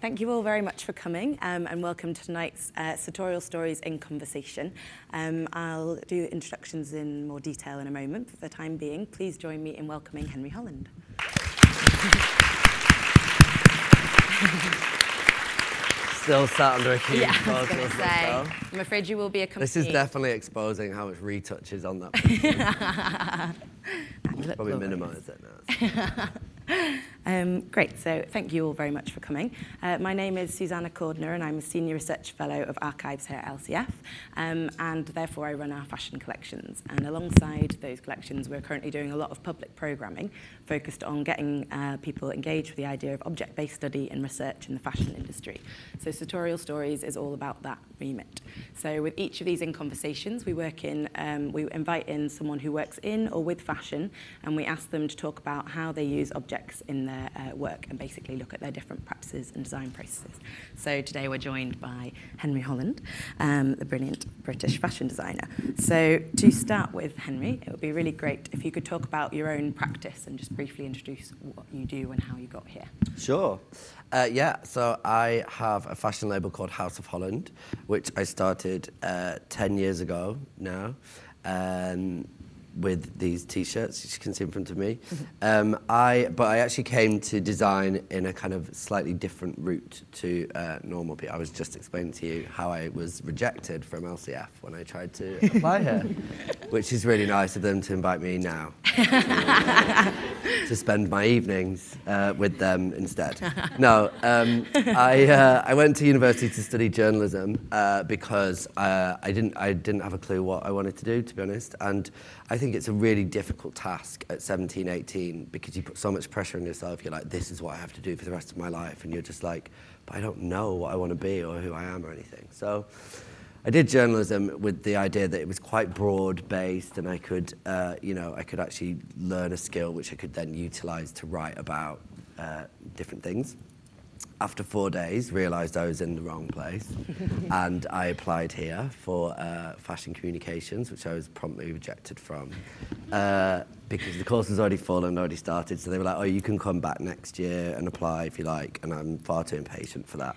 thank you all very much for coming um, and welcome to tonight's uh, Sartorial Stories in Conversation. Um, I'll do introductions in more detail in a moment, for the time being, please join me in welcoming Henry Holland. Still sat under a huge Yeah, I was going to say. I'm afraid you will be accompanied. This is definitely exposing how much retouch is on that. picture. You look Probably glorious. minimise it now. Um, great, so thank you all very much for coming. Uh, my name is Susanna Cordner and I'm a Senior Research Fellow of Archives here at LCF um, and therefore I run our fashion collections and alongside those collections we're currently doing a lot of public programming focused on getting uh, people engaged with the idea of object-based study and research in the fashion industry. So Sartorial Stories is all about that remit. So with each of these in conversations we work in, um, we invite in someone who works in or with fashion and we ask them to talk about how they use objects in their uh, work and basically look at their different practices and design processes. So today we're joined by Henry Holland, um, the brilliant British fashion designer. So to start with, Henry, it would be really great if you could talk about your own practice and just briefly introduce what you do and how you got here. Sure. Uh, yeah, so I have a fashion label called House of Holland, which I started uh, 10 years ago now. Um, with these t-shirts, you can see in front of me. Um, I, but I actually came to design in a kind of slightly different route to uh, normal people. I was just explaining to you how I was rejected from LCF when I tried to apply here, which is really nice of them to invite me now to spend my evenings uh, with them instead. No, um, I, uh, I went to university to study journalism uh, because uh, I, didn't, I didn't have a clue what I wanted to do, to be honest. And I think it's a really difficult task at 17, 18 because you put so much pressure on yourself. You're like, this is what I have to do for the rest of my life. And you're just like, but I don't know what I want to be or who I am or anything. So I did journalism with the idea that it was quite broad based and I could, uh, you know, I could actually learn a skill which I could then utilize to write about uh, different things. After four days, realised I was in the wrong place, and I applied here for uh, fashion communications, which I was promptly rejected from uh, because the course was already full and already started. So they were like, "Oh, you can come back next year and apply if you like," and I'm far too impatient for that.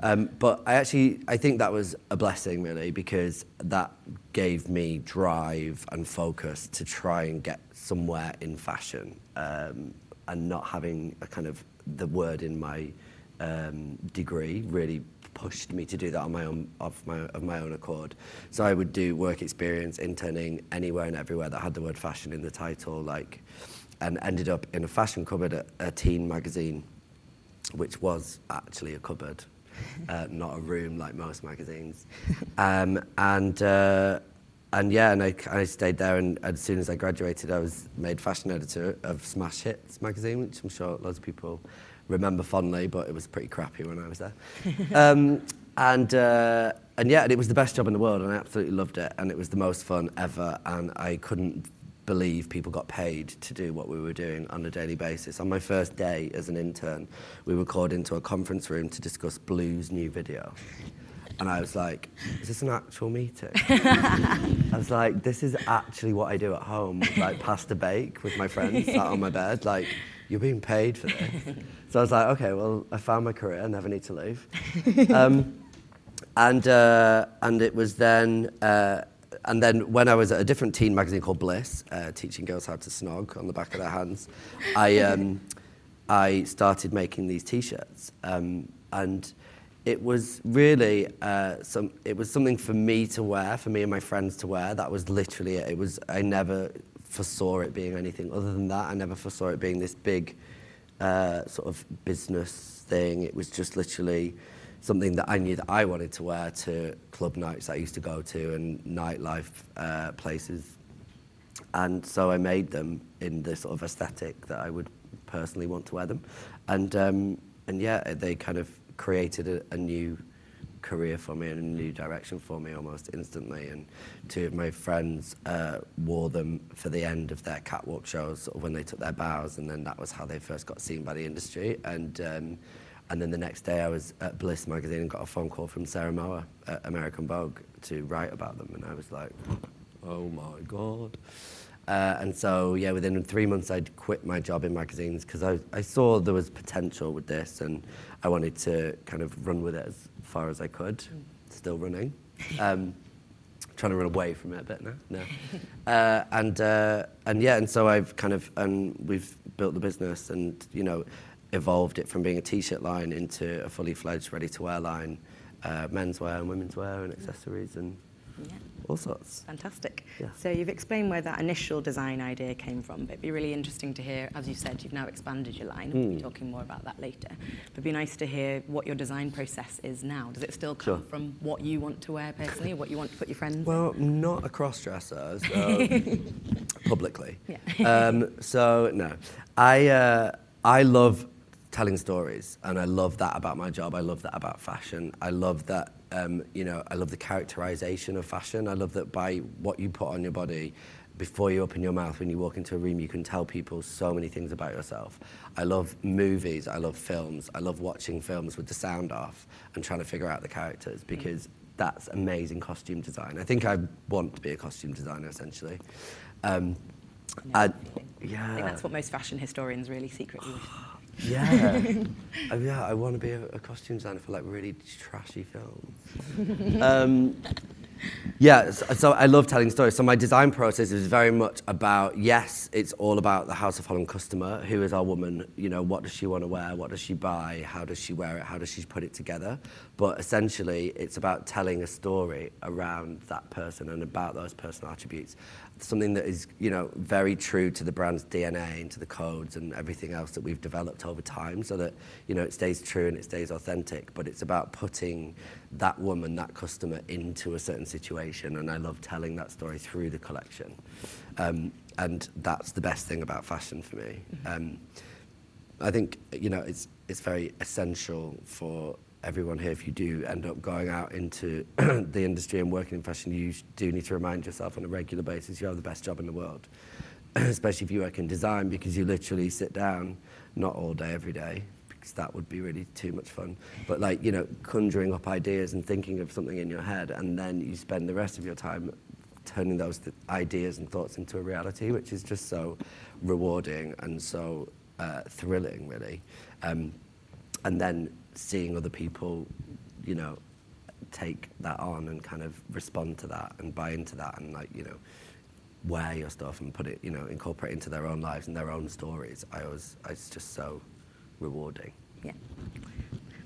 Um, but I actually, I think that was a blessing really because that gave me drive and focus to try and get somewhere in fashion um, and not having a kind of the word in my um, degree really pushed me to do that on my own of my of my own accord. So I would do work experience interning anywhere and everywhere that had the word fashion in the title, like, and ended up in a fashion cupboard at a teen magazine, which was actually a cupboard, uh, not a room like most magazines, um, and. Uh, and yeah, and I, I stayed there, and as soon as I graduated, I was made fashion editor of Smash Hits magazine, which I'm sure lots of people remember fondly, but it was pretty crappy when I was there. um, and uh, and yeah, and it was the best job in the world, and I absolutely loved it, and it was the most fun ever, and I couldn't believe people got paid to do what we were doing on a daily basis. On my first day as an intern, we were called into a conference room to discuss Blue's new video. And I was like, is this an actual meeting? I was like, this is actually what I do at home, like pasta bake with my friends sat on my bed. Like, you're being paid for this. So I was like, okay, well, I found my career, I never need to leave. Um, and, uh, and it was then, uh, and then when I was at a different teen magazine called Bliss, uh, teaching girls how to snog on the back of their hands, I, um, I started making these t-shirts. Um, and it was really uh, some, it was something for me to wear, for me and my friends to wear. That was literally it. It was, I never foresaw it being anything other than that. I never foresaw it being this big uh, sort of business thing. It was just literally something that I knew that I wanted to wear to club nights I used to go to and nightlife uh, places. And so I made them in the sort of aesthetic that I would personally want to wear them. And, um, and yeah, they kind of created a, a new career for me and a new direction for me almost instantly. And two of my friends uh, wore them for the end of their catwalk shows sort of when they took their bows, and then that was how they first got seen by the industry. And um, and then the next day, I was at Bliss magazine and got a phone call from Sarah Mower at American Vogue to write about them, and I was like, oh my god. Uh, and so, yeah, within three months, I'd quit my job in magazines because I, I saw there was potential with this and I wanted to kind of run with it as far as I could. Still running. Um, trying to run away from it a bit now. No. uh, and, uh, and yeah, and so I've kind of, and we've built the business and, you know, evolved it from being a t-shirt line into a fully fledged ready-to-wear line, uh, menswear and women's wear and accessories and Yeah. all sorts. Fantastic. Yeah. So you've explained where that initial design idea came from, but it'd be really interesting to hear, as you said, you've now expanded your line. We'll be talking more about that later. But it'd be nice to hear what your design process is now. Does it still come Sure. from what you want to wear personally, what you want to put your friends Well, not a cross-dresser, so publicly. Yeah. Um, so no, I uh, I love telling stories, and I love that about my job. I love that about fashion. I love that um, you know. I love the characterization of fashion. I love that by what you put on your body. Before you open your mouth, when you walk into a room, you can tell people so many things about yourself. I love movies, I love films, I love watching films with the sound off and trying to figure out the characters because that's amazing costume design. I think I want to be a costume designer essentially. Um, No, I- I think yeah, that's what most fashion historians really secretly wish. Yeah, Uh, yeah. I want to be a, a costume designer for like really trashy films. um, yeah, so, so I love telling stories. So my design process is very much about yes, it's all about the House of Holland customer. Who is our woman? You know, what does she want to wear? What does she buy? How does she wear it? How does she put it together? But essentially, it's about telling a story around that person and about those personal attributes. Something that is, you know, very true to the brand's DNA and to the codes and everything else that we've developed over time, so that you know it stays true and it stays authentic. But it's about putting that woman, that customer, into a certain situation, and I love telling that story through the collection. Um, and that's the best thing about fashion for me. Um, I think you know it's it's very essential for everyone here. If you do end up going out into the industry and working in fashion, you do need to remind yourself on a regular basis you have the best job in the world. Especially if you work in design, because you literally sit down, not all day every day, because that would be really too much fun. But like you know, conjuring up ideas and thinking of something in your head, and then you spend the rest of your time turning those th- ideas and thoughts into a reality, which is just so rewarding and so uh, thrilling, really. Um, and then seeing other people, you know, take that on and kind of respond to that and buy into that and like, you know, wear your stuff and put it, you know, incorporate into their own lives and their own stories. I was, it's just so rewarding. Yeah.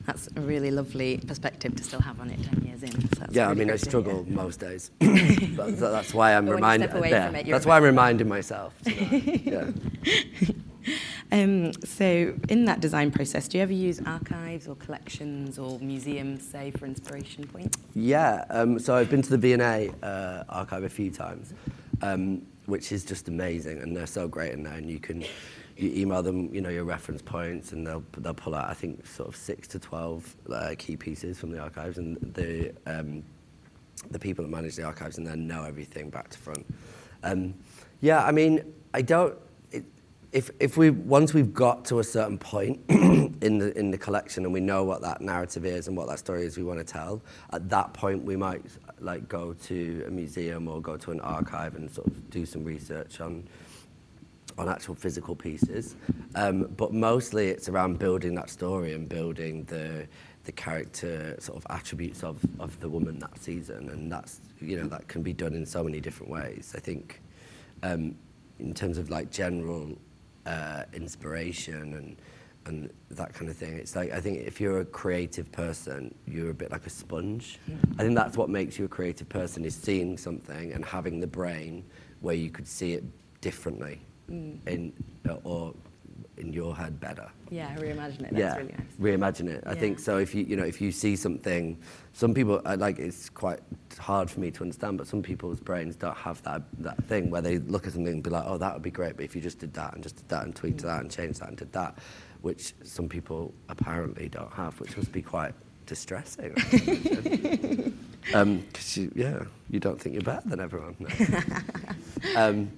That's a really lovely perspective to still have on it 10 years in. So yeah, I mean, I struggle most days. but that's why I'm But when you reminding. step yeah, it, that's why I'm reminding myself. yeah. Um, so, in that design process, do you ever use archives or collections or museums, say, for inspiration points? Yeah, um, so I've been to the V&A uh, archive a few times, um, which is just amazing, and they're so great in there. And you can you email them, you know, your reference points, and they'll they'll pull out, I think, sort of six to twelve uh, key pieces from the archives, and the um, the people that manage the archives and then know everything back to front. Um, yeah, I mean, I don't. If if we once we've got to a certain point in the in the collection and we know what that narrative is and what that story is we want to tell, at that point we might like go to a museum or go to an archive and sort of do some research on on actual physical pieces. Um, but mostly it's around building that story and building the the character sort of attributes of, of the woman that season. And that's, you know, that can be done in so many different ways. I think um, in terms of like general uh, inspiration and and that kind of thing. It's like I think if you're a creative person, you're a bit like a sponge. I think that's what makes you a creative person is seeing something and having the brain where you could see it differently in or in your head better. Yeah, reimagine it. That's yeah, really nice. reimagine it. I think so. If you you know if you see something, some people like it's quite hard for me to understand, but some people's brains don't have that that thing where they look at something and be like, oh, that would be great, but if you just did that and just did that and tweaked that and changed that and did that, which some people apparently don't have, which must be quite distressing. um, 'cause you, yeah, you don't think you're better than everyone. No. um,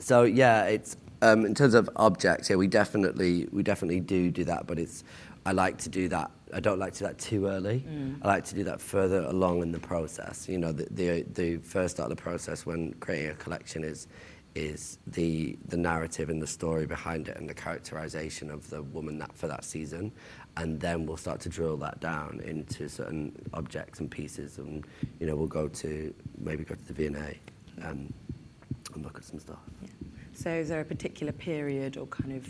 so yeah, it's in terms of objects. Yeah, we definitely we definitely do do that, but it's I like to do that. I don't like to do that too early. I like to do that further along in the process. You know, the first start of the process when creating a collection is is the the narrative and the story behind it and the characterization of the woman that for that season and then we'll start to drill that down into certain objects and pieces and you know we'll go to maybe go to the V&A um, and look at some stuff. So is there a particular period or kind of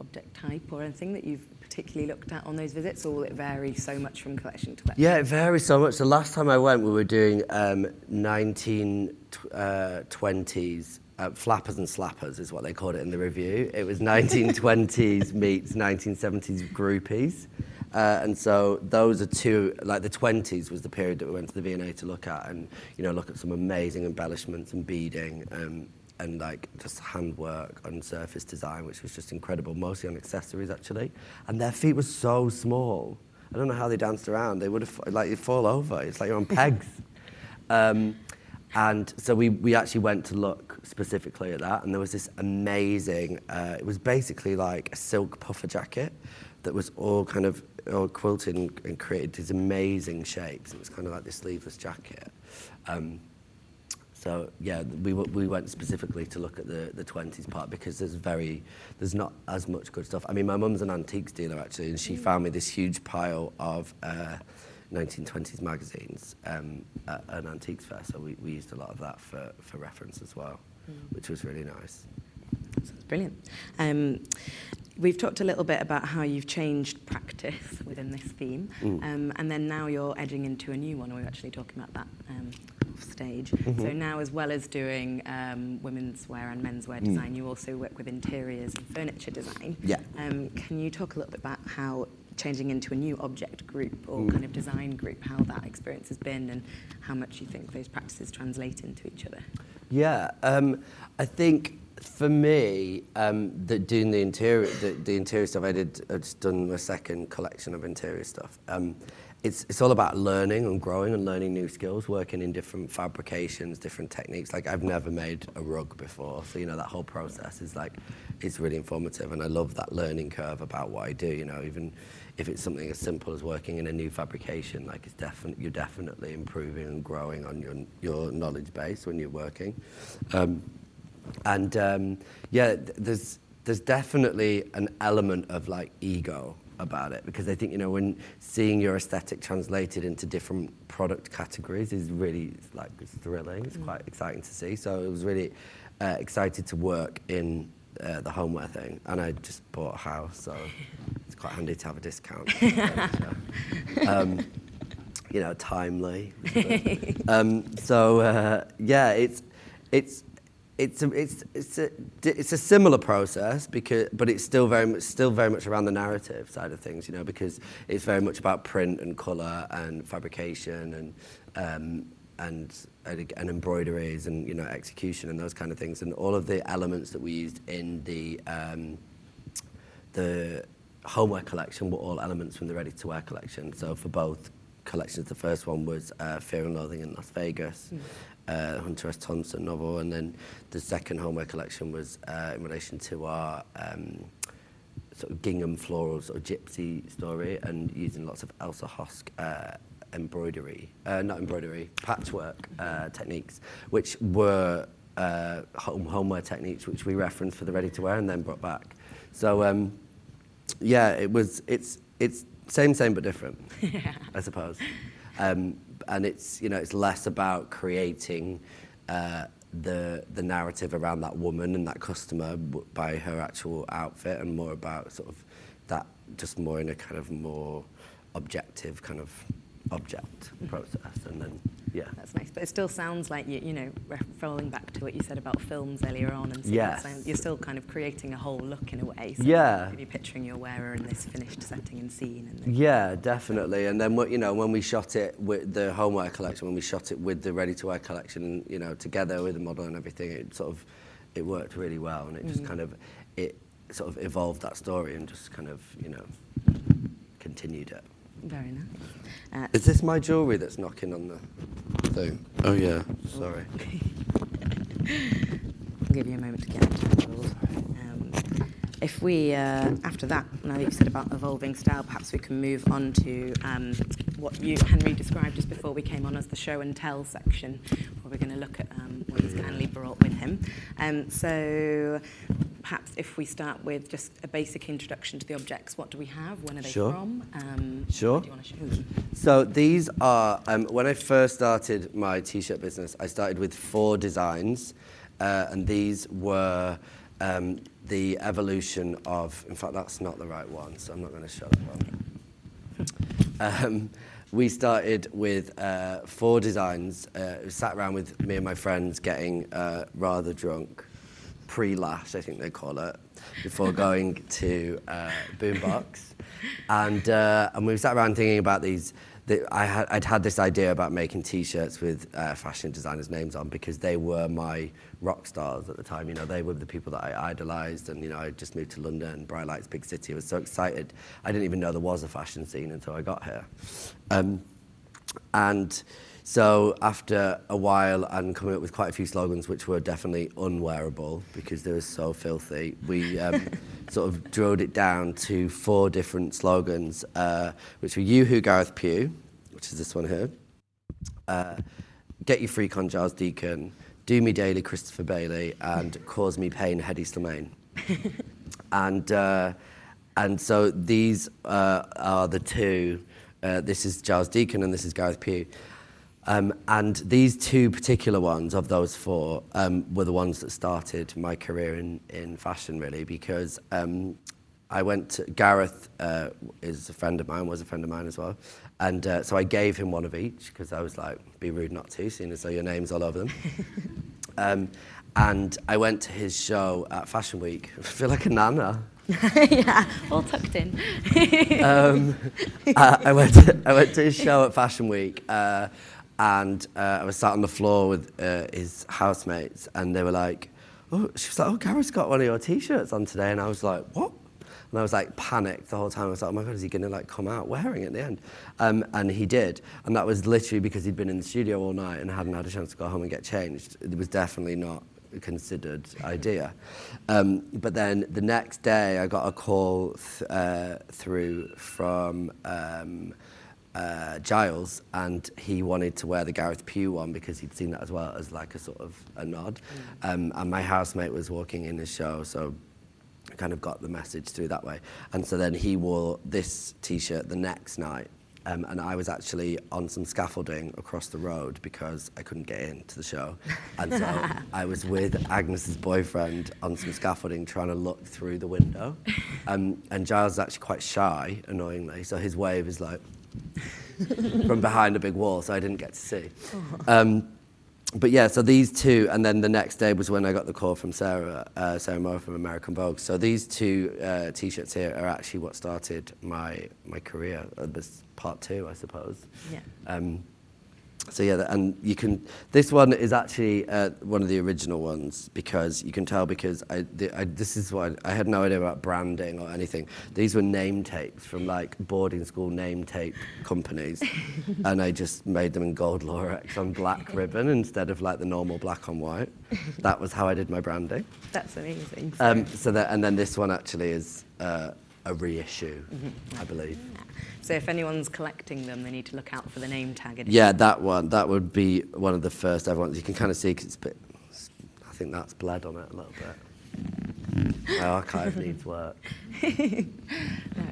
object type or anything that you've particularly looked at on those visits, or will it vary so much from collection to collection? Yeah, it varies so much. The last time I went, we were doing um, 1920s uh, flappers and slappers, is what they called it in the review. It was 1920s meets 1970s groupies. Uh, and so those are two, like the 20s was the period that we went to the V&A to look at and, you know, look at some amazing embellishments and beading um, and like just handwork and surface design, which was just incredible, mostly on accessories actually. And their feet were so small. I don't know how they danced around. They would have, like, you'd fall over. It's like you're on pegs. Um, and so we, we actually went to look specifically at that, and there was this amazing, uh, it was basically like a silk puffer jacket that was all kind of all quilted and, and created these amazing shapes. It was kind of like this sleeveless jacket. Um, so yeah, we, we went specifically to look at the, the 20s part because there's very, there's not as much good stuff. I mean, my mum's an antiques dealer actually, and she found me this huge pile of uh, 1920s magazines um, at an antiques fair. So we, we used a lot of that for, for reference as well, which was really nice. Sounds brilliant. Um, we've talked a little bit about how you've changed practice within this theme, Mm. um, and then now you're edging into a new one. We were actually talking about that um, off stage. Mm-hmm. So now, as well as doing um, women's wear and men's wear design, you also work with interiors and furniture design. Mm. Yeah. Um, can you talk a little bit about how changing into a new object group or Mm. kind of design group, how that experience has been, and how much you think those practices translate into each other? Yeah, um, I think for me, um, the, doing the interior, the, the interior stuff, I did. I've just done my second collection of interior stuff. Um, it's it's all about learning and growing and learning new skills, working in different fabrications, different techniques. Like I've never made a rug before, so you know that whole process is like, it's really informative, and I love that learning curve about what I do. You know, even if it's something as simple as working in a new fabrication, like it's definitely you're definitely improving and growing on your your knowledge base when you're working. Um, and um, yeah, th- there's there's definitely an element of like ego about it because I think you know when seeing your aesthetic translated into different product categories is really it's like it's thrilling. It's quite exciting to see. So it was really uh, excited to work in uh, the homeware thing, and I just bought a house, so it's quite handy to have a discount. um, you know, timely. um, so uh, yeah, it's it's it's a, it's it's a it's a similar process because but it's still very much still very much around the narrative side of things, you know, because it's very much about print and color and fabrication and um, and and embroideries and you know execution and those kind of things. And all of the elements that we used in the um, the homeware collection were all elements from the ready to wear collection. So for both collections, the first one was uh, Fear and Loathing in Las Vegas, uh, Hunter S. Thompson novel. And then the second homework collection was uh, in relation to our um, sort of gingham floral sort of gypsy story and using lots of Elsa Hosk uh, embroidery, uh, not embroidery, patchwork uh, techniques, which were uh, home homeware techniques which we referenced for the ready to wear and then brought back. So um, yeah, it was it's it's same same but different, yeah. I suppose. Um, and it's you know it's less about creating uh, the the narrative around that woman and that customer by her actual outfit, and more about sort of that just more in a kind of more objective kind of object process, and then yeah. That's nice, but it still sounds like you, you know, falling back to what you said about films earlier on, and so Yes. sounds- you're still kind of creating a whole look in a way. So Yeah. You're picturing your wearer in this finished setting and scene, and Yeah, definitely. And then what you know when we shot it with the homeware collection, when we shot it with the ready to wear collection, you know, together with the model and everything, it sort of it worked really well, and it just mm. kind of it sort of evolved that story and just kind of you know continued it. Very nice. Uh, Is this my jewellery that's knocking on the thing? Oh yeah, sorry. I'll give you a moment to get it. Um, if we, uh, after that, now that you've said about evolving style, perhaps we can move on to um, what you, Henry, described just before we came on as the show and tell section, where we're going to look at um, what he's kindly brought with him. Um, so perhaps if we start with just a basic introduction to the objects, what do we have? When are they Sure. from? Um, Sure. Do you want to show? So these are, um, when I first started my t-shirt business, I started with four designs, uh, and these were um, the evolution of, in fact, that's not the right one, so I'm not going to show that one. Um, we started with uh, four designs, uh, sat around with me and my friends getting uh, rather drunk, pre-lash, I think they call it, before going to uh, Boombox. And, uh, and we sat around thinking about these. The, I had, I'd had this idea about making T-shirts with uh, fashion designers' names on because they were my rock stars at the time. You know, they were the people that I idolized, and you know, I just moved to London, Bright Lights, big city. I was so excited. I didn't even know there was a fashion scene until I got here. Um, and so after a while and coming up with quite a few slogans which were definitely unwearable because they were so filthy, we um, sort of drilled it down to four different slogans, uh, which were You Who Gareth Pugh, which is this one here, uh, Get You Freak on Giles Deacon, Do Me Daily Christopher Bailey, and Cause Me Pain Hedi Slimane. and uh, and so these uh, are the two. Uh, this is Giles Deacon and this is Gareth Pugh. Um, and these two particular ones of those four um, were the ones that started my career in, in fashion, really, because um, I went to, Gareth uh, is a friend of mine, was a friend of mine as well. And uh, so I gave him one of each because I was like, be rude not to, seeing as though your name's all over them. um, and I went to his show at Fashion Week. I feel like a nana. yeah, all tucked in. um, uh, I, went to, I went to his show at Fashion Week, uh, and uh, I was sat on the floor with uh, his housemates, and they were like, "Oh," she was like, "Oh, Gareth's got one of your T-shirts on today," and I was like, "What?" And I was like panicked the whole time. I was like, "Oh my god, is he going to like come out wearing it at the end?" Um, and he did, and that was literally because he'd been in the studio all night and hadn't had a chance to go home and get changed. It was definitely not a considered idea. Um, but then the next day, I got a call th- uh, through from um, uh, Giles, and he wanted to wear the Gareth Pugh one because he'd seen that as well as like a sort of a nod. Um, and my housemate was walking in his show, so I kind of got the message through that way. And so then he wore this T-shirt the next night. Um, and I was actually on some scaffolding across the road because I couldn't get into the show. And so I was with Agnes's boyfriend on some scaffolding trying to look through the window. Um, and Giles is actually quite shy, annoyingly. So his wave is like from behind a big wall, so I didn't get to see. Um, but yeah, so these two, and then the next day was when I got the call from Sarah, uh, Sarah Mower from American Vogue. So these two uh, T-shirts here are actually what started my my career. Uh, this part two, I suppose. Yeah. Um, so yeah, and you can. This one is actually uh, one of the original ones because you can tell because I, the, I this is what I, I had no idea about branding or anything. These were name tapes from like boarding school name tape companies, and I just made them in gold Lurex on black ribbon instead of like the normal black on white. That was how I did my branding. That's amazing. Um, so that and then this one actually is uh, a reissue, I believe. So if anyone's collecting them, they need to look out for the name tag. it. Yeah, that one. That would be one of the first ever ones. You can kind of see 'cause it's a bit. I think that's bled on it a little bit. My archive needs work. no,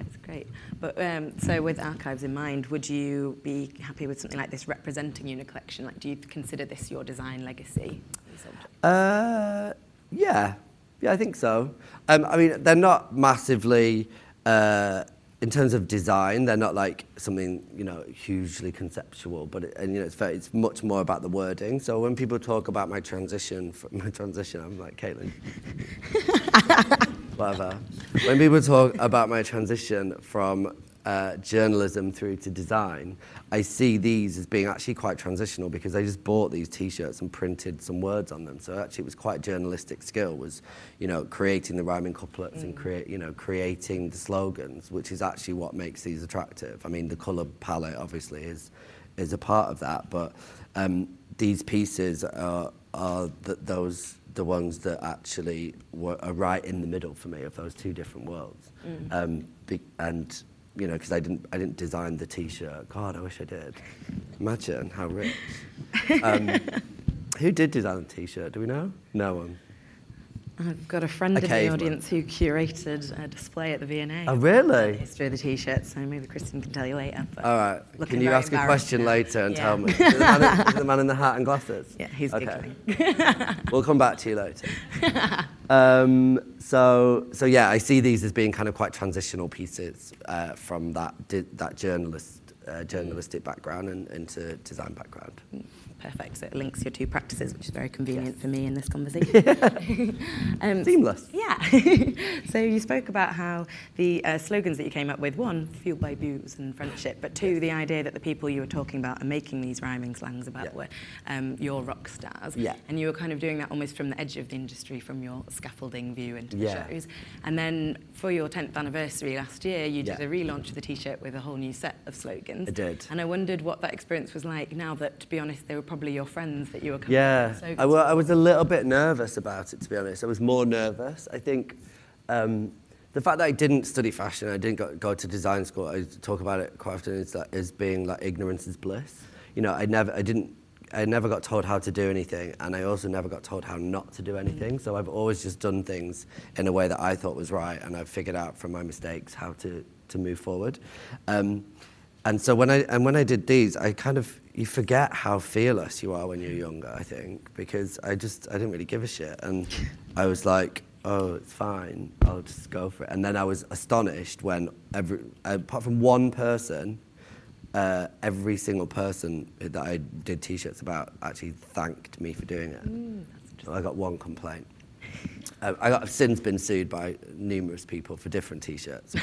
it's great. But um, so with archives in mind, would you be happy with something like this representing you in a collection? Like, do you consider this your design legacy? Uh, yeah, yeah, I think so. Um, I mean, they're not massively. Uh, in terms of design, they're not like something you know hugely conceptual, but it, and you know it's very, it's much more about the wording. So when people talk about my transition, from my transition, I'm like Caitlyn, whatever. When people talk about my transition from uh, journalism through to design, I see these as being actually quite transitional because I just bought these T-shirts and printed some words on them. So actually, it was quite a journalistic skill. Was you know creating the rhyming couplets and create you know creating the slogans, which is actually what makes these attractive. I mean, the color palette obviously is is a part of that, but um, these pieces are are th- those the ones that actually were are right in the middle for me of those two different worlds. Um, be, and you know, because I didn't I didn't design the T-shirt. God, I wish I did. Imagine how rich. Um, who did design the T-shirt? Do we know? No one. I've got a friend A in the audience who curated a display at the V&A. Oh, really? The history of the T-shirt, so maybe Kristen can tell you later. All right. Can you ask a question now. later and Yeah. tell me? The, man in, the man in the hat and glasses? Yeah, he's okay. We'll come back to you later. um, so, so yeah, I see these as being kind of quite transitional pieces uh, from that di- that journalist uh, journalistic background and into design background. Perfect. So it links your two practices, which is very convenient for me in this conversation. um, Seamless. Yeah. so you spoke about how the uh, slogans that you came up with, one, fueled by booze and friendship, but two, the idea that the people you were talking about and making these rhyming slangs about Yeah. were um, your rock stars. Yeah. And you were kind of doing that almost from the edge of the industry, from your scaffolding view into Yeah. the shows. And then for your 10th anniversary last year, you did Yeah. a relaunch of the T-shirt with a whole new set of slogans. I did. And I wondered what that experience was like now that, to be honest, they were probably your friends that you were coming Yeah, slogans I, wa- I was a little bit nervous about it, to be honest. I was more nervous. I think um, the fact that I didn't study fashion, I didn't go, go to design school, I talk about it quite often as, like, being like ignorance is bliss. You know, I never, I didn't, I never got told how to do anything, and I also never got told how not to do anything. So I've always just done things in a way that I thought was right, and I've figured out from my mistakes how to, to move forward. Um, and so when I and when I did these, I kind of you forget how fearless you are when you're younger. I think because I just I didn't really give a shit, and I was like, oh, it's fine, I'll just go for it. And then I was astonished when every apart from one person, uh, every single person that I did t-shirts about actually thanked me for doing it. I got one complaint. Uh, I got, I've since been sued by numerous people for different T-shirts.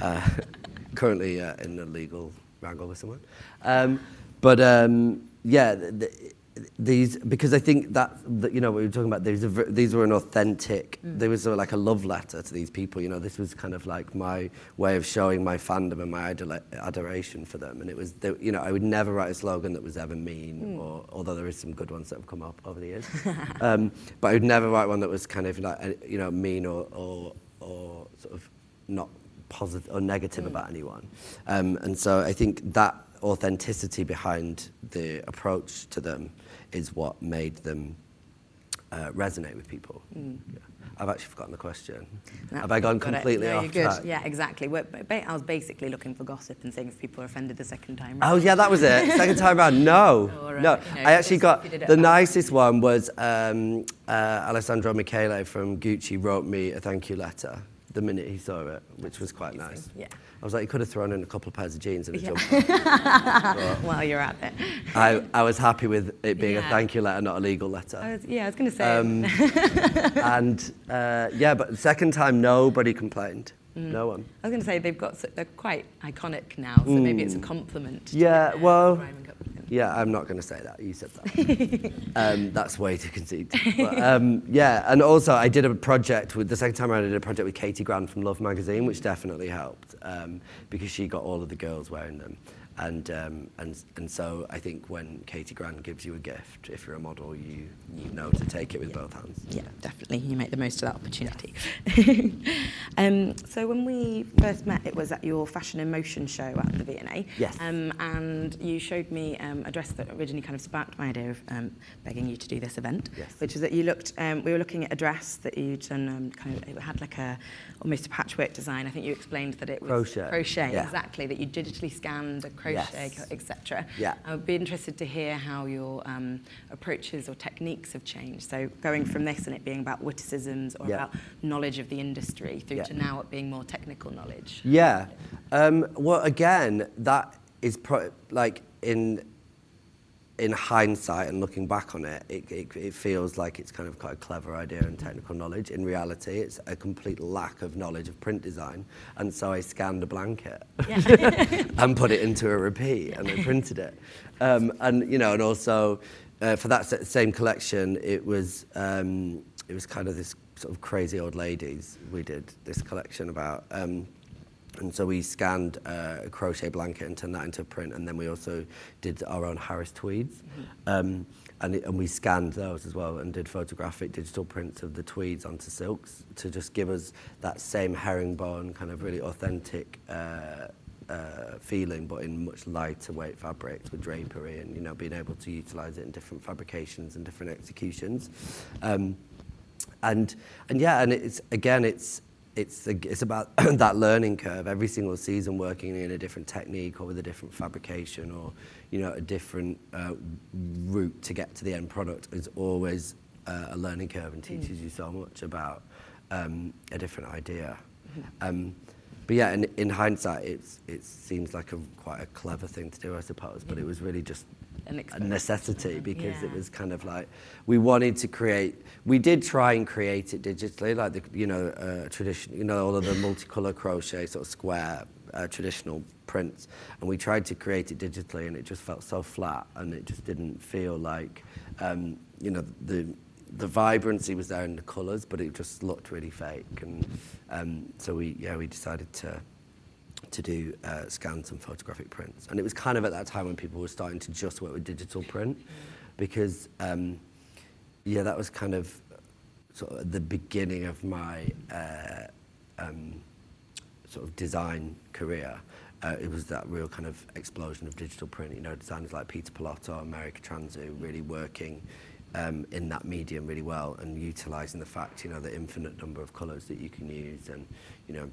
Uh, currently uh, in a legal wrangle with someone. Um, but um, yeah, th- th- these because I think that, that you know what we were talking about these. Are, these were an authentic. There was of like a love letter to these people. You know, this was kind of like my way of showing my fandom and my adola- adoration for them. And it was, you know, I would never write a slogan that was ever mean, or although there is some good ones that have come up over the years. um, but I would never write one that was kind of like uh, you know mean or or, or sort of not positive or negative about anyone. Um, and so I think that authenticity behind the approach to them is what made them uh, resonate with people. Yeah. I've actually forgotten the question. No, Have I gone completely no, off track? Yeah, exactly. We're, I was basically looking for gossip and seeing if people are offended the second time. round. Oh yeah, that was it. Second time around, no, Or, uh, no. you know, I actually got if you did it the nicest one was um, uh, Alessandro Michele from Gucci wrote me a thank you letter the minute he saw it, which was quite nice. yeah. I was like, you could have thrown in a couple of pairs of jeans and a jumper. While you're at it. I, I was happy with it being a Yeah. thank you letter, not a legal letter. I was, yeah, I was going to say. Um, and uh, yeah, but the second time, nobody complained. Mm. No one. I was going to say they've got s- they're quite iconic now, so maybe it's a compliment. to Mm. Yeah, well, rhyming up with them. Yeah, I'm not going to say that. You said that. um, that's way too conceited. But, um, yeah, and also I did a project with the second time around. I did a project with Katie Grand from Love Magazine, which definitely helped um, because she got all of the girls wearing them. And, um, and, and so I think when Katie Grand gives you a gift, if you're a model, you, you know to take it with both hands. Yeah, definitely. You make the most of that opportunity. um, so when we first met, it was at your Fashion in Motion show at the V&A. Yes. Um, and you showed me um, a dress that originally kind of sparked my idea of um, begging you to do this event, Yes. which is that you looked, um, we were looking at a dress that you'd done, um, kind of, it had like a, almost a patchwork design. I think you explained that it was Crochet, crochet, yeah. exactly, that you digitally scanned a crochet, Yes. etc. Yeah. I would be interested to hear how your um, approaches or techniques have changed. So going from this and it being about witticisms or Yeah. about knowledge of the industry through Yeah. to now it being more technical knowledge. Yeah. Um, well, again, that is pro- like in in hindsight and looking back on it, it, it, it feels like it's kind of quite a clever idea and technical knowledge. In reality, it's a complete lack of knowledge of print design. And so I scanned a blanket and put it into a repeat and I printed it. Um, and, you know, and also uh, for that same collection, it was, um, it was kind of this sort of crazy old ladies. We did this collection about. Um, And so we scanned uh, a crochet blanket and turned that into print, and then we also did our own Harris tweeds. Um, and, it, and we scanned those as well and did photographic digital prints of the tweeds onto silks to just give us that same herringbone kind of really authentic uh, uh, feeling, but in much lighter weight fabrics with drapery and you know being able to utilize it in different fabrications and different executions. Um, and and yeah, and it's again, it's it's it's about that learning curve. Every single season, working in a different technique or with a different fabrication or you know a different uh, route to get to the end product is always uh, a learning curve and teaches mm. you so much about um, a different idea. Mm-hmm. Um, but yeah, in, in hindsight, it's, it seems like a, quite a clever thing to do, I suppose. But it was really just a necessity because yeah. it was kind of like we wanted to create. We did try and create it digitally, like the you know uh, tradition, you know all of the multicolor crochet sort of square uh, traditional prints, and we tried to create it digitally, and it just felt so flat, and it just didn't feel like um, you know the the vibrancy was there in the colours, but it just looked really fake. And um, so we, yeah, we decided to to do uh, scans and photographic prints. And it was kind of at that time when people were starting to just work with digital print, because um, yeah, that was kind of sort of the beginning of my uh, um, sort of design career. Uh, it was that real kind of explosion of digital print. You know, designers like Peter Pilotto, Mary Katrantzou, really working um, in that medium really well and utilising the fact, you know, the infinite number of colours that you can use and, you know,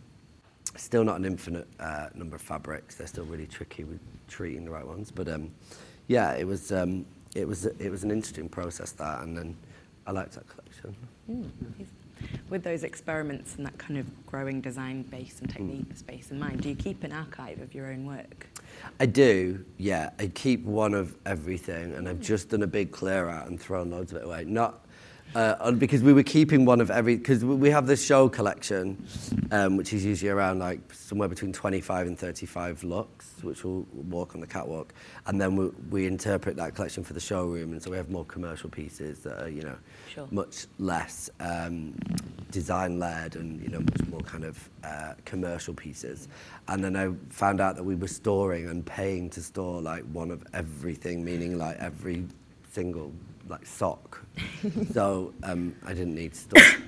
still not an infinite uh, number of fabrics. They're still really tricky with treating the right ones. But um, yeah, it was, um, it, was, it was an interesting process that and then I liked that collection. Mm, with those experiments and that kind of growing design base and technique mm. space in mind, do you keep an archive of your own work? I do, yeah. I keep one of everything, and I've just done a big clear out and thrown loads of it away. Not uh, because we were keeping one of every because we have this show collection, um, which is usually around like somewhere between 25 and 35 looks, which will walk on the catwalk, and then we, we interpret that collection for the showroom, and so we have more commercial pieces that are you know sure. much less um, design led and you know much more kind of uh, commercial pieces, and then I found out that we were storing and paying to store like one of everything, meaning like every single like sock. so um, I didn't need stuff.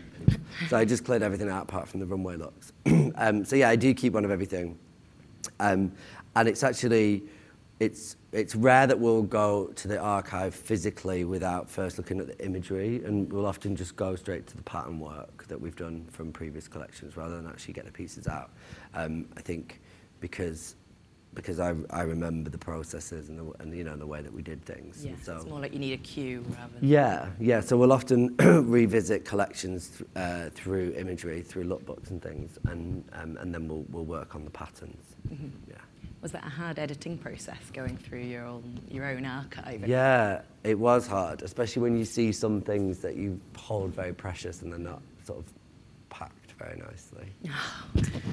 so I just cleared everything out apart from the runway looks. um, so yeah, I do keep one of everything. Um, and it's actually, it's, it's rare that we'll go to the archive physically without first looking at the imagery and we'll often just go straight to the pattern work that we've done from previous collections rather than actually get the pieces out. Um, I think because because I, I remember the processes and, the, and you know the way that we did things. Yeah, so, it's more like you need a cue rather than... Yeah, yeah. So we'll often revisit collections uh, through imagery, through lookbooks and things, and, um, and then we'll, we'll work on the patterns. Mm-hmm. Yeah. Was that a hard editing process going through your own, your own archive? Yeah, it was hard, especially when you see some things that you hold very precious and they're not sort of very nicely,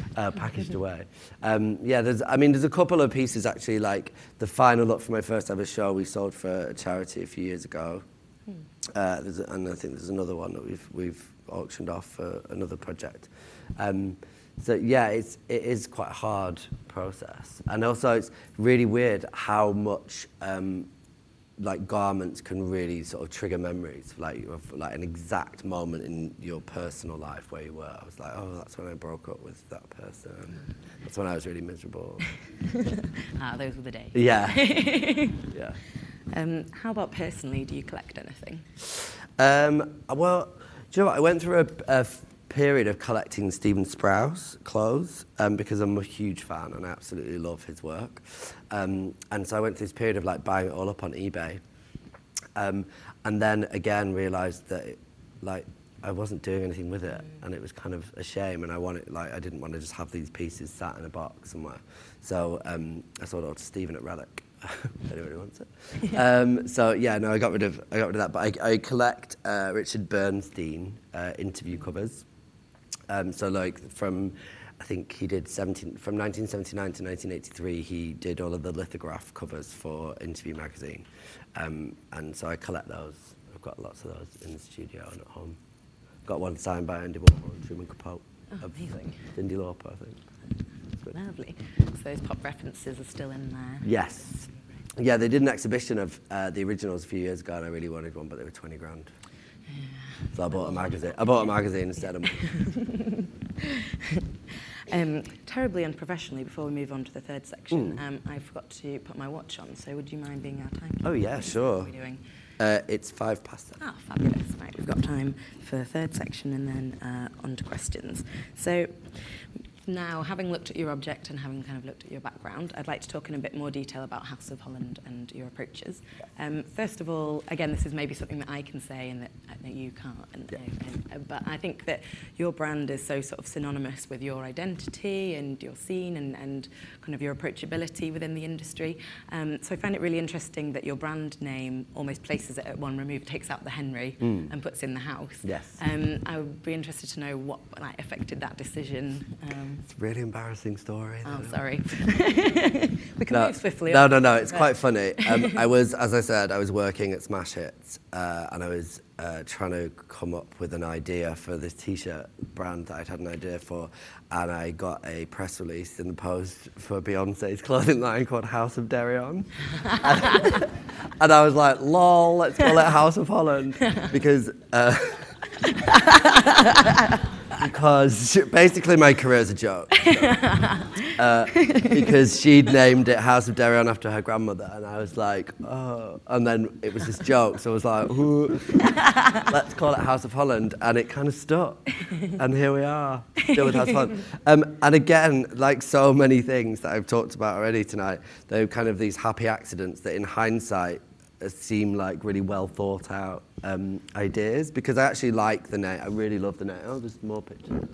uh, packaged away. Um, yeah, there's, I mean, there's a couple of pieces actually, like the final look for my first ever show we sold for a charity a few years ago. Hmm. Uh, and I think there's another one that we've, we've auctioned off for another project. Um, so yeah, it's, it is quite a hard process. And also it's really weird how much um, like garments can really sort of trigger memories, like of like an exact moment in your personal life where you were. I was like, oh, that's when I broke up with that person. That's when I was really miserable. ah, those were the days. Yeah. yeah. Um, how about personally? Do you collect anything? Um, well, do you know what? I went through a, a period of collecting Stephen Sprouse clothes um, because I'm a huge fan and I absolutely love his work. Um, and so I went through this period of like buying it all up on eBay. Um, and then again realized that it, like I wasn't doing anything with it and it was kind of a shame and I wanted like I didn't want to just have these pieces sat in a box somewhere. So um, I sold it all to Stephen at Relic. if anybody wants it. Um, so yeah, no, I got rid of I got rid of that. But I, I collect uh, Richard Bernstein uh, interview covers. Um, so like from, I think he did 17, from 1979 to 1983, he did all of the lithograph covers for Interview magazine. Um, and so I collect those. I've got lots of those in the studio and at home. Got one signed by Andy Warhol and Truman Capote. Oh, amazing. Cyndi Lauper, I think. good. Lovely. So those pop references are still in there. Yes. Yeah, they did an exhibition of uh, the originals a few years ago, and I really wanted one, but they were 20 grand. So I bought a magazine. I bought a magazine instead of. Um, terribly unprofessionally, before we move on to the third section, um, I forgot to put my watch on, so would you mind being our timekeeper? Oh, yeah, sure. What are we doing? Uh, it's five past. Ah, fabulous. Right, we've got time for the third section and then uh, on to questions. So now, having looked at your object and having kind of looked at your background, I'd like to talk in a bit more detail about House of Holland and your approaches. Um, first of all, again, this is maybe something that I can say and that, that you can't, and, Yeah. uh, but I think that your brand is so sort of synonymous with your identity and your scene and, and kind of your approachability within the industry. Um, so I find it really interesting that your brand name almost places it at one remove, takes out the Henry and puts in the house. Yes. Um, I would be interested to know what like, affected that decision. Um, It's a really embarrassing story. oh, though. sorry. we can No, move swiftly. no, on. no, no. It's Right. quite funny. Um, I was, as I said, I was working at Smash Hits, uh, and I was uh, trying to come up with an idea for this T-shirt brand that I'd had an idea for, and I got a press release in the post for Beyonce's clothing line called House of Deréon, and, and I was like, "Lol, let's call it House of Holland," because. Uh, because basically my career is a joke. uh, because she'd named it House of Deréon after her grandmother, and I was like, oh. And then it was this joke, so I was like, Ooh. let's call it House of Holland, and it kind of stuck. And here we are, still with House of Holland. Um, and again, like so many things that I've talked about already tonight, they're kind of these happy accidents that in hindsight seem like really well thought out um, ideas because I actually like the name. I really love the name. Oh, there's more pictures.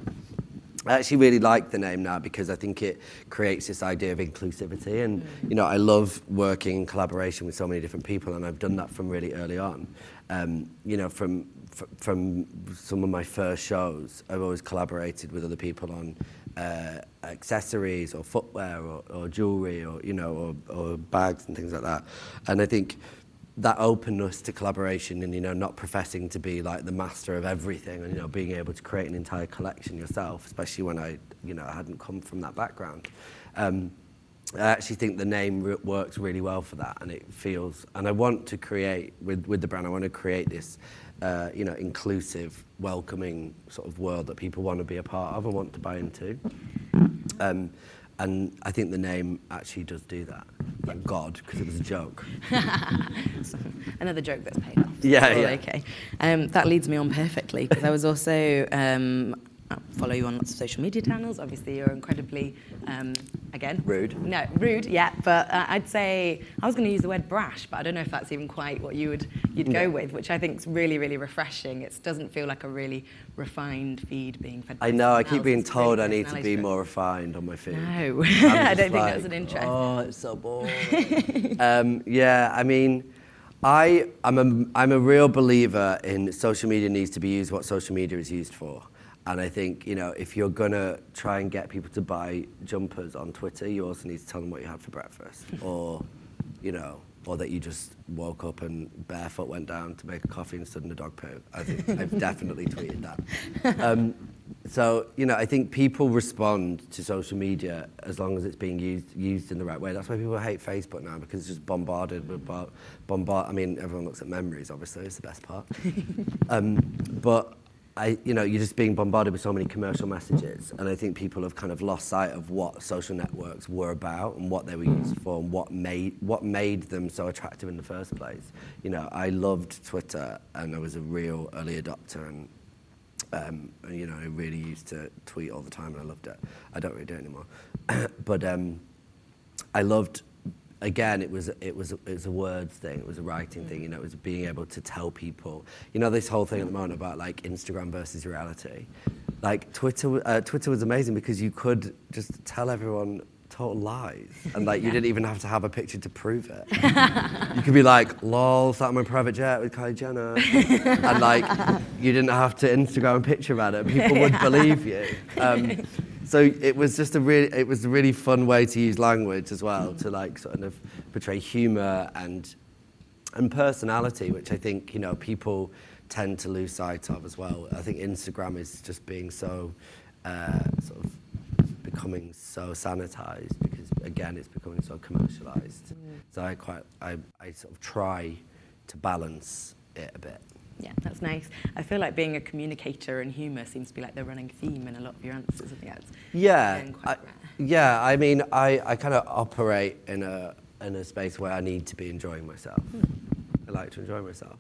I actually really like the name now because I think it creates this idea of inclusivity, and you know I love working in collaboration with so many different people, and I've done that from really early on. Um, you know, from f- from some of my first shows, I've always collaborated with other people on uh, accessories or footwear or, or jewelry or you know or, or bags and things like that, and I think that openness to collaboration and you know not professing to be like the master of everything and you know being able to create an entire collection yourself especially when I you know I hadn't come from that background. Um, I actually think the name works really well for that and it feels and I want to create with with the brand I want to create this uh, you know inclusive welcoming sort of world that people want to be a part of and want to buy into. Um, and I think the name actually does do that thank God because it was a joke So, another joke that's paid off. Yeah, yeah. Okay. Um, that leads me on perfectly because I was also um, follow you on lots of social media channels. Obviously, you're incredibly, um, again, Rude. No, rude. Yeah, but uh, I'd say I was going to use the word brash, but I don't know if that's even quite what you would you'd go with, which I think is really, really refreshing. It doesn't feel like a really refined feed being fed. I know. I keep else. being It's told I need to be more refined on my feed. No, I don't think that's an interest. Oh, it's so boring. um, yeah, I mean, I I'm a I'm a real believer in social media needs to be used what social media is used for. And I think you know if you're gonna try and get people to buy jumpers on Twitter, you also need to tell them what you had for breakfast, or you know, or that you just woke up and barefoot went down to make a coffee and stood in a dog poo. I think I've definitely tweeted that. Um, so you know, I think people respond to social media as long as it's being used used in the right way. That's why people hate Facebook now because it's just bombarded with bo- bombard. I mean, everyone looks at memories. Obviously, it's the best part. um, but I, you know, you're just being bombarded with so many commercial messages, and I think people have kind of lost sight of what social networks were about and what they were used for and what made what made them so attractive in the first place. You know, I loved Twitter, and I was a real early adopter, and um, you know, I really used to tweet all the time, and I loved it. I don't really do it anymore, but um, I loved. Again, it was it was it was a words thing. It was a writing thing. You know, it was being able to tell people. You know, this whole thing at the moment about like Instagram versus reality. Like Twitter, uh, Twitter was amazing because you could just tell everyone total lies, and like you didn't even have to have a picture to prove it. you could be like, "Lol, sat on my private jet with Kylie Jenner," and like you didn't have to Instagram a picture about it. People would believe you. Um, so it was just a really, it was a really fun way to use language as well to like sort of portray humour and and personality, which I think you know people tend to lose sight of as well. I think Instagram is just being so uh, sort of becoming so sanitized because again it's becoming so commercialized. So I quite I, I sort of try to balance it a bit. Yeah, that's nice. I feel like being a communicator and humour seems to be like the running theme in a lot of your answers. I think that's Yeah, again, I, yeah. I mean, I, I kind of operate in a in a space where I need to be enjoying myself. I like to enjoy myself.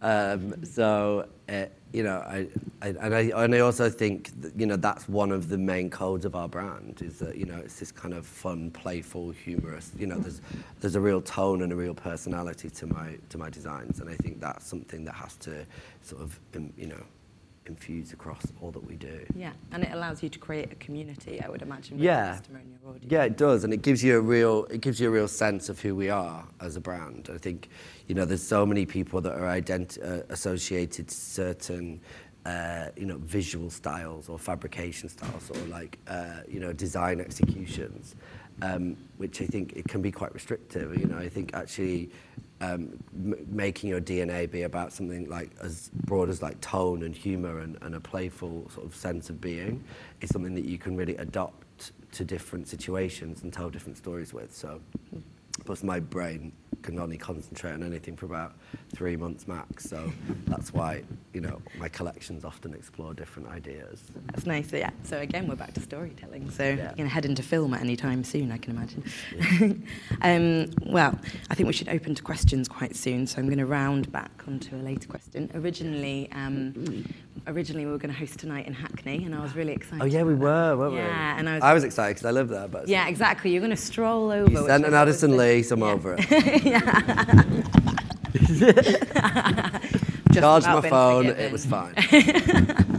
Um, so uh, you know, I, I and I and I also think that, you know that's one of the main codes of our brand is that you know it's this kind of fun, playful, humorous. You know, there's there's a real tone and a real personality to my to my designs, and I think that's something that has to sort of um, you know infuse across all that we do. Yeah, and it allows you to create a community, I would imagine, Yeah. customer and your audience. Yeah, it does, and it gives you a real it gives you a real sense of who we are as a brand. I think, you know, there's so many people that are ident- uh, associated to certain, uh, you know, visual styles or fabrication styles or like, uh, you know, design executions, um, which I think it can be quite restrictive. You know, I think actually. Um, m- making your DNA be about something like as broad as like tone and humor and, and a playful sort of sense of being is something that you can really adopt to different situations and tell different stories with. So, plus my brain can only concentrate on anything for about three months max. So that's why you know my collections often explore different ideas. That's nice. Yeah. So again, we're back to storytelling. So Yeah. going to head into film at any time soon, I can imagine. um, well, I think we should open to questions quite soon. So I'm going to round back onto a later question. Originally, um, originally we were going to host tonight in Hackney, and I was really excited. Oh yeah, we were, weren't we? Yeah, and I was. I was excited because I live there, but yeah, exactly. You're going to stroll over. You sent an Addison Lee, so I'm yeah. over it. Just Charged my phone, it was fine.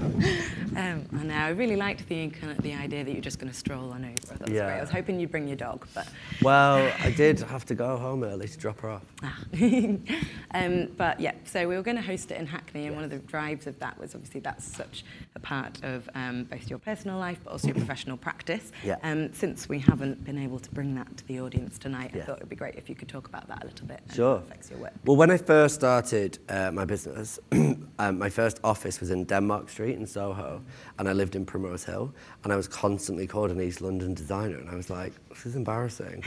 I know. I really liked the kind of the idea that you're just going to stroll on over. I that was Yeah. great. I was hoping you'd bring your dog, but well, I did have to go home early to drop her off. ah. um, but yeah. So we were going to host it in Hackney, and one of the drives of that was obviously that's such a part of um, both your personal life, but also your professional practice. Yeah. Um, since we haven't been able to bring that to the audience tonight, I thought it would be great if you could talk about that a little bit. And Sure. Affects your work. Well, when I first started uh, my business, um, my first office was in Denmark Street in Soho, and I lived in Primrose Hill, and I was constantly called an East London designer, and I was like, this is embarrassing,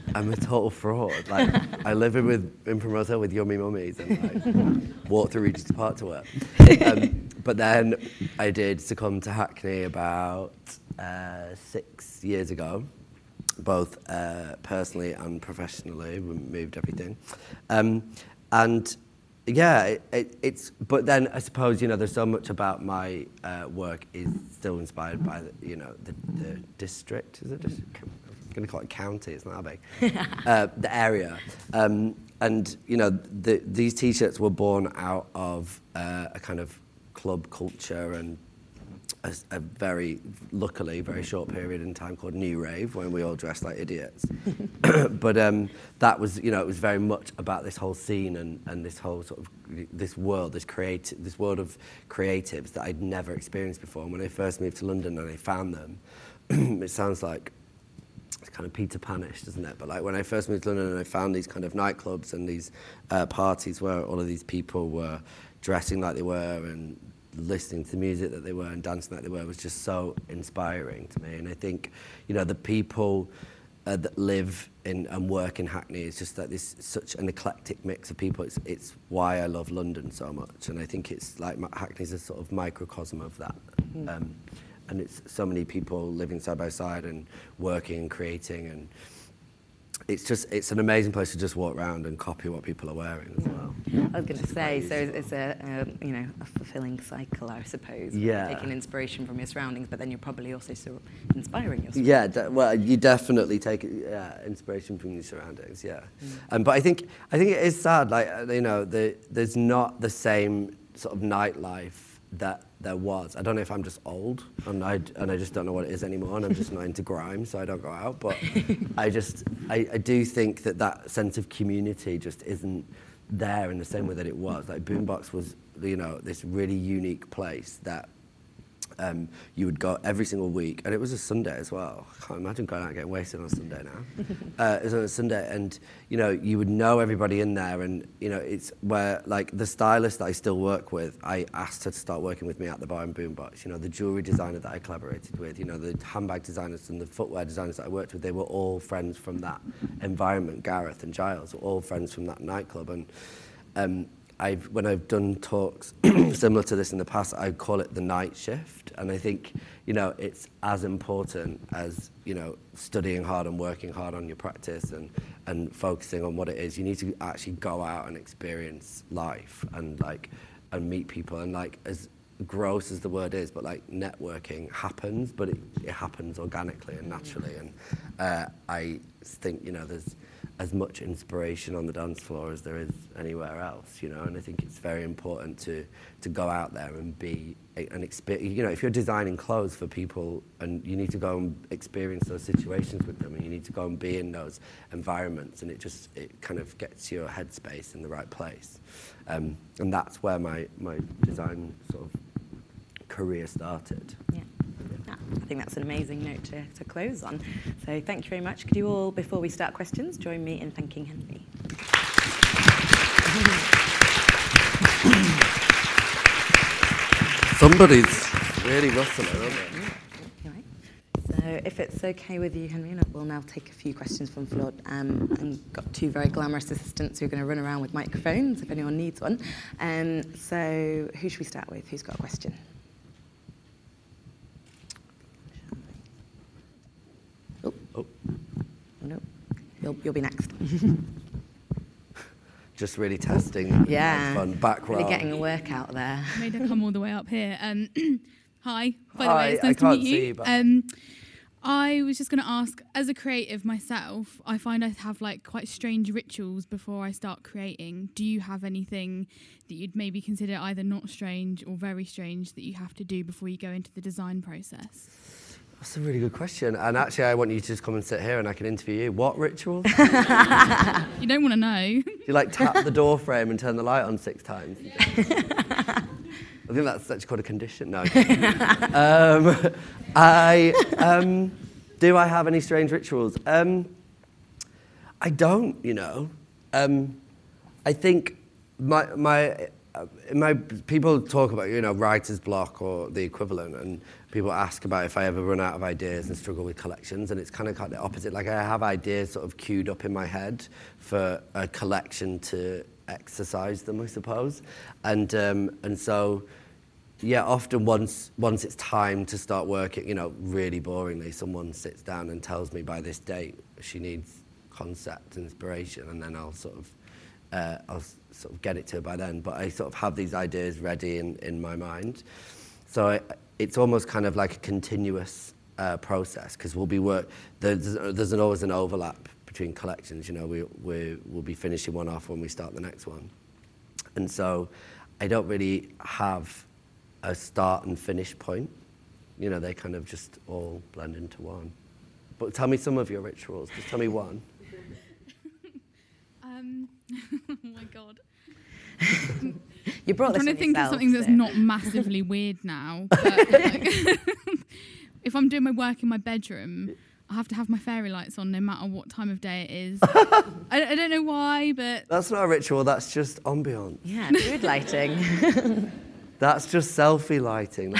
I'm a total fraud. Like, I live in, with, in Primrose Hill with yummy mummies and like, walk through Regent's Park to work. Um, but then I did succumb to Hackney about uh, six years ago both uh, personally and professionally. We moved everything, um, and yeah, it, it, it's. But then I suppose you know, there's so much about my uh, work is still inspired by the, you know the, the district. Is it? District? I'm going to call it county. It's not that big. uh, the area. Um, and you know, the, these T-shirts were born out of uh, a kind of club culture and a, a very, luckily, very short period in time called New Rave when we all dressed like idiots. but um, that was, you know, it was very much about this whole scene and, and this whole sort of this world, this creative, this world of creatives that I'd never experienced before. And when I first moved to London and I found them, it sounds like it's kind of Peter Panish, doesn't it? But like when I first moved to London and I found these kind of nightclubs and these uh, parties where all of these people were dressing like they were and listening to the music that they were and dancing like they were was just so inspiring to me. And I think, you know, the people uh, that live in and work in Hackney is just like this such an eclectic mix of people. It's it's why I love London so much, and I think it's like Hackney's a sort of microcosm of that. Um, and it's so many people living side by side and working and creating and it's just it's an amazing place to just walk around and copy what people are wearing as well. I was going to say, so it's a um, you know a fulfilling cycle, I suppose. Yeah. Taking inspiration from your surroundings, but then you're probably also so inspiring yourself. Yeah, de- well, you definitely take yeah, inspiration from your surroundings. Yeah, um, but I think I think it is sad. Like uh, you know, the, there's not the same sort of nightlife that there was. I don't know if I'm just old and I and I just don't know what it is anymore, and I'm just not into grime, so I don't go out. But I just I, I do think that that sense of community just isn't there in the same way that it was. Like Boombox was, you know, this really unique place that um, you would go every single week, and it was a Sunday as well. I can't imagine going out and getting wasted on a Sunday now. uh, it was on a Sunday, and you know you would know everybody in there, and you know it's where like the stylist that I still work with, I asked her to start working with me at the bar and boombox. You know the jewelry designer that I collaborated with, you know the handbag designers and the footwear designers that I worked with, they were all friends from that environment. Gareth and Giles were all friends from that nightclub, and um, I've, when I've done talks similar to this in the past, I call it the night shift. And I think, you know, it's as important as, you know, studying hard and working hard on your practice and, and focusing on what it is. You need to actually go out and experience life and, like, and meet people. And, like, as gross as the word is, but, like, networking happens, but it, it happens organically and naturally. And uh, I think, you know, there's as much inspiration on the dance floor as there is anywhere else, you know. And I think it's very important to to go out there and be an experience. You know, if you're designing clothes for people and you need to go and experience those situations with them, and you need to go and be in those environments, and it just it kind of gets your headspace in the right place. Um, and that's where my my design sort of career started. Yeah. I think that's an amazing note to, to close on. So thank you very much. Could you all, before we start questions, join me in thanking Henry? Somebody's really rustling, aren't they? So if it's okay with you, Henry, we'll now take a few questions from Flood. Um, and got two very glamorous assistants who are going to run around with microphones if anyone needs one. Um, so who should we start with? Who's got a question? Oh. Oh. No. You'll, you'll be next. Just really testing. Yeah. Fun back row. Really getting a workout there. Made her come all the way up here. Um, hi, by Hi, the way, it's I nice to can't meet see you. you, but- um, I was just going to ask, as a creative myself, I find I have like quite strange rituals before I start creating. Do you have anything that you'd maybe consider either not strange or very strange that you have to do before you go into the design process? That's a really good question. And actually, I want you to just come and sit here and I can interview you. What rituals? You don't want to know. you like tap the door frame and turn the light on six times? I think that's actually called a condition. No. um, I um, do. I have any strange rituals? Um, I don't. You know. Um, I think my my uh, my people talk about you know writer's block or the equivalent, and people ask about if I ever run out of ideas and struggle with collections, and it's kind of kind of opposite. Like I have ideas sort of queued up in my head for a collection to exercise them, I suppose, and um, and so yeah, often once once it's time to start working, you know, really boringly, someone sits down and tells me by this date she needs concept inspiration, and then I'll sort of uh, I'll sort of get it to her by then. But I sort of have these ideas ready in, in my mind, so I, it's almost kind of like a continuous uh, process because we'll be work. There's, there's an, always an overlap between collections. You know, we we will be finishing one off when we start the next one, and so I don't really have a start and finish point. You know, they kind of just all blend into one. But tell me some of your rituals. Just tell me one. Um, oh my god. You brought I'm this trying to on think of yourself, something that's not massively weird now. But like, if I'm doing my work in my bedroom, I have to have my fairy lights on no matter what time of day it is. I, I don't know why, but That's not a ritual, that's just ambiance. Yeah, mood lighting. That's just selfie lighting.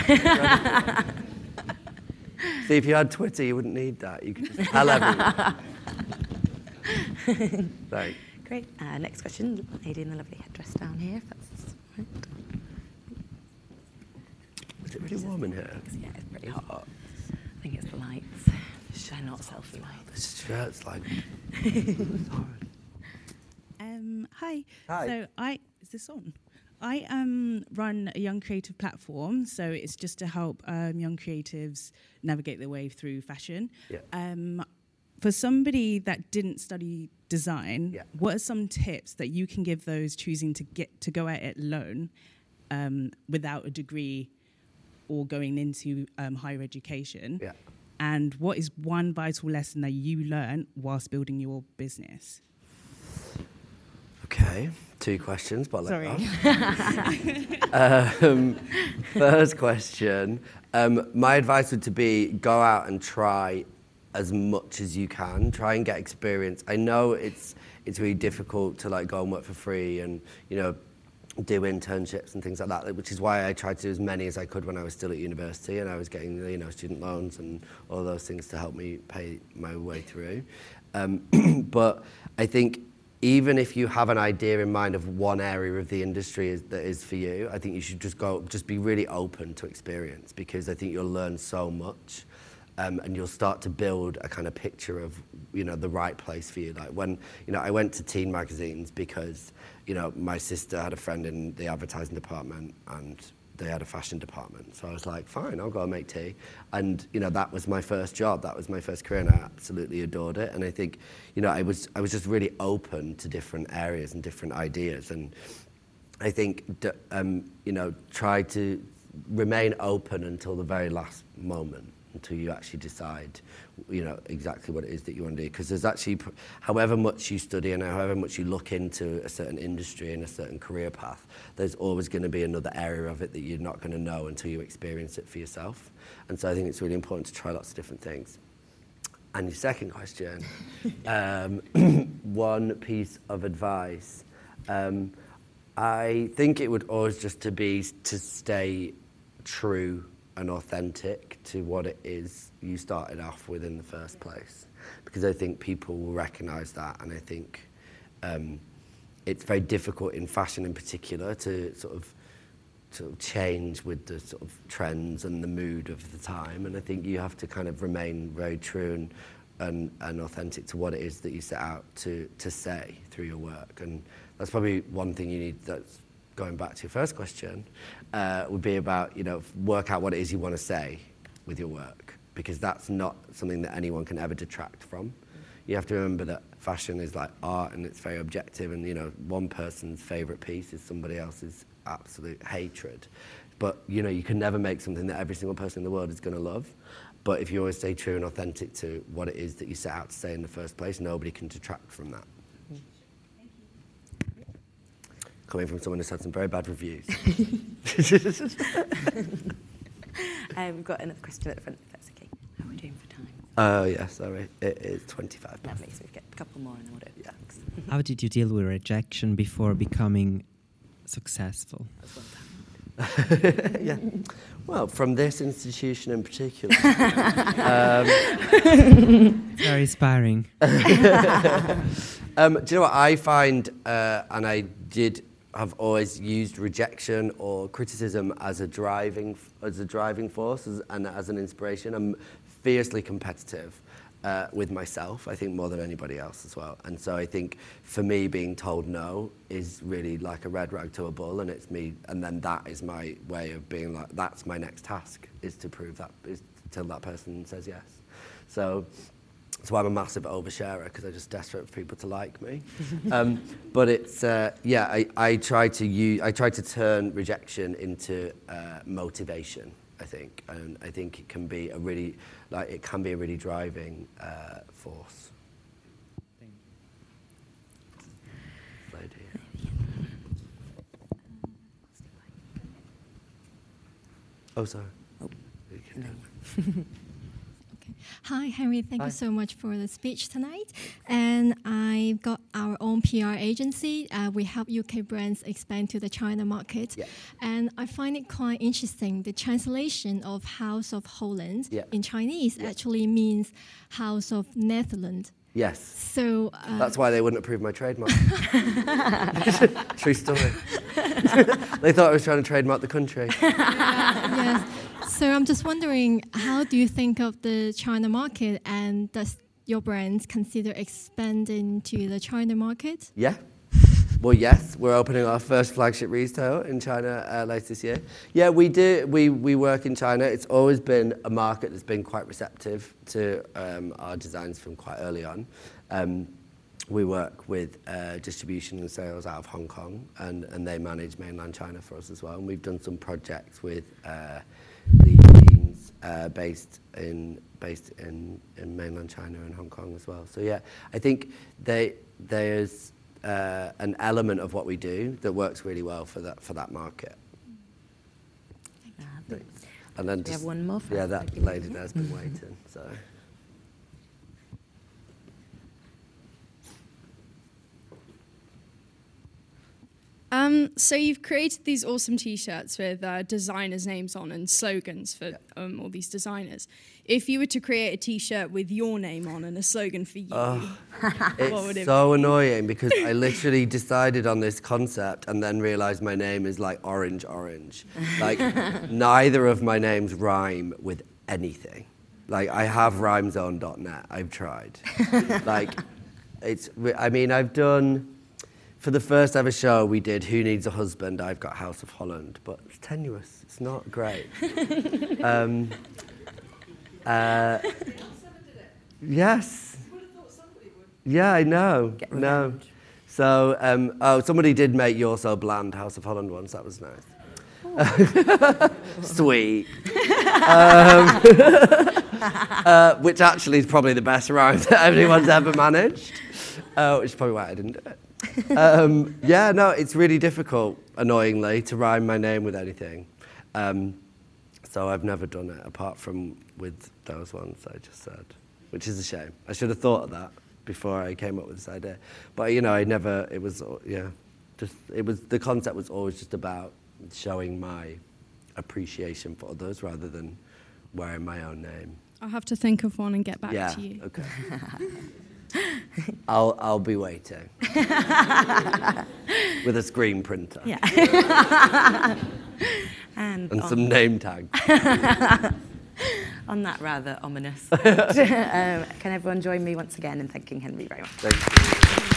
See, if you had Twitter, you wouldn't need that. You could just tell everyone. Thanks. Great. Uh, next question, lady in the lovely headdress down here, if that's right. Is it warm in here? Yeah, it's pretty hot. Hot. I think it's the lights. They're not selfie lights. This shirt's like. Um, hi. Hi. So I is this on? I um, run a young creative platform, so it's just to help um, young creatives navigate their way through fashion. Yeah. Um, for somebody that didn't study design, Yeah. what are some tips that you can give those choosing to get to go at it alone um, without a degree or going into um, higher education? Yeah. And what is one vital lesson that you learned whilst building your business? Okay, two questions, but let Sorry. that. um, first question. Um, my advice would to be go out and try as much as you can. Try and get experience. I know it's it's really difficult to like go and work for free and you know do internships and things like that, which is why I tried to do as many as I could when I was still at university and I was getting you know student loans and all those things to help me pay my way through. Um, but I think even if you have an idea in mind of one area of the industry is, that is for you, I think you should just go, just be really open to experience because I think you'll learn so much. Um, and you'll start to build a kind of picture of you know the right place for you. Like when you know I went to teen magazines because you know my sister had a friend in the advertising department and they had a fashion department. So I was like fine I'll go and make tea. And you know that was my first job. That was my first career and I absolutely adored it. And I think you know I was I was just really open to different areas and different ideas. And I think um, you know try to remain open until the very last moment until you actually decide, you know, exactly what it is that you want to do. Because there's actually, however much you study and however much you look into a certain industry and a certain career path, there's always going to be another area of it that you're not going to know until you experience it for yourself. And so I think it's really important to try lots of different things. And your second question, um, one piece of advice. Um, I think it would always just to be to stay true and authentic to what it is you started off with in the first place. Because I think people will recognise that, and I think um, it's very difficult in fashion in particular to sort of sort of change with the sort of trends and the mood of the time. And I think you have to kind of remain very true and and, and authentic to what it is that you set out to to say through your work. And that's probably one thing you need that's going back to your first question, uh, would be about, you know, work out what it is you want to say with your work, because that's not something that anyone can ever detract from. You have to remember that fashion is like art and it's very objective, and, you know, one person's favorite piece is somebody else's absolute hatred. But, you know, you can never make something that every single person in the world is going to love. But if you always stay true and authentic to what it is that you set out to say in the first place, nobody can detract from that. Coming from someone who's had some very bad reviews. um, we've got another question at the front, if that's okay. How are we doing for time? Oh, yeah, sorry. It is 25 past. Lovely, so we've got a couple more and then we'll do it. Yeah. How did you deal with rejection before becoming successful? yeah. Well, from this institution in particular. um, Very inspiring. um, do you know what I find, uh, and I did have always used rejection or criticism as a driving as a driving force as, and as an inspiration. I'm fiercely competitive uh, with myself. I think more than anybody else as well. And so I think for me, being told no is really like a red rag to a bull, and it's me. And then that is my way of being like that's my next task is to prove that is till that person says yes. So that's why I'm a massive oversharer because I'm just desperate for people to like me. um, but it's uh, yeah, I, I try to use I try to turn rejection into uh, motivation. I think, and I think it can be a really like it can be a really driving uh, force. Oh, sorry. Oh. You can do it. Hi, Henry. Thank Hi. you so much for the speech tonight. And I've got our own PR agency. Uh, we help UK brands expand to the China market. Yeah. And I find it quite interesting. The translation of House of Holland Yeah. in Chinese Yeah. actually means House of Netherlands. Yes. So uh, That's why they wouldn't approve my trademark. True story. they thought I was trying to trademark the country. yes. So I'm just wondering, how do you think of the China market, and does your brand consider expanding to the China market? Yeah. Well, yes, we're opening our first flagship retail in China uh, later this year. Yeah, we do. We, we work in China. It's always been a market that's been quite receptive to um, our designs from quite early on. Um, we work with uh, distribution and sales out of Hong Kong, and, and they manage mainland China for us as well. And we've done some projects with uh, the teams uh, based in based in, in mainland China and Hong Kong as well. So yeah, I think they there's uh, an element of what we do that works really well for that for that market. And then we just, have one more for Yeah, that lady there's been waiting. So. Um, so you've created these awesome T-shirts with uh, designers' names on and slogans for um, all these designers. If you were to create a T-shirt with your name on and a slogan for you, It's would it so annoying because I literally decided on this concept and then realized my name is like orange orange. Like neither of my names rhyme with anything. Like I have rhymezone.net. I've tried. like it's I mean I've done for the first ever show we did Who Needs a Husband? I've got House of Holland, but it's tenuous. It's not great. um, uh, yes. You would have thought somebody would. Yeah, I know. Get no. revenge. So, um, oh, somebody did make You're So Bland House of Holland once. That was nice. Sweet. um, uh, which actually is probably the best rhyme that anyone's ever managed, uh, which is probably why I didn't do it. Um, yeah, no, it's really difficult, annoyingly, to rhyme my name with anything. Um, so I've never done it apart from with those ones I just said, which is a shame. I should have thought of that before I came up with this idea. But you know, I never. It was uh, yeah, just it was the concept was always just about showing my appreciation for others rather than wearing my own name. I'll have to think of one and get back yeah. to you. Okay. I'll I'll be waiting with a screen printer Yeah. and and on, some name tags. on that rather ominous, note, um, can everyone join me once again in thanking Henry very much? Thank you.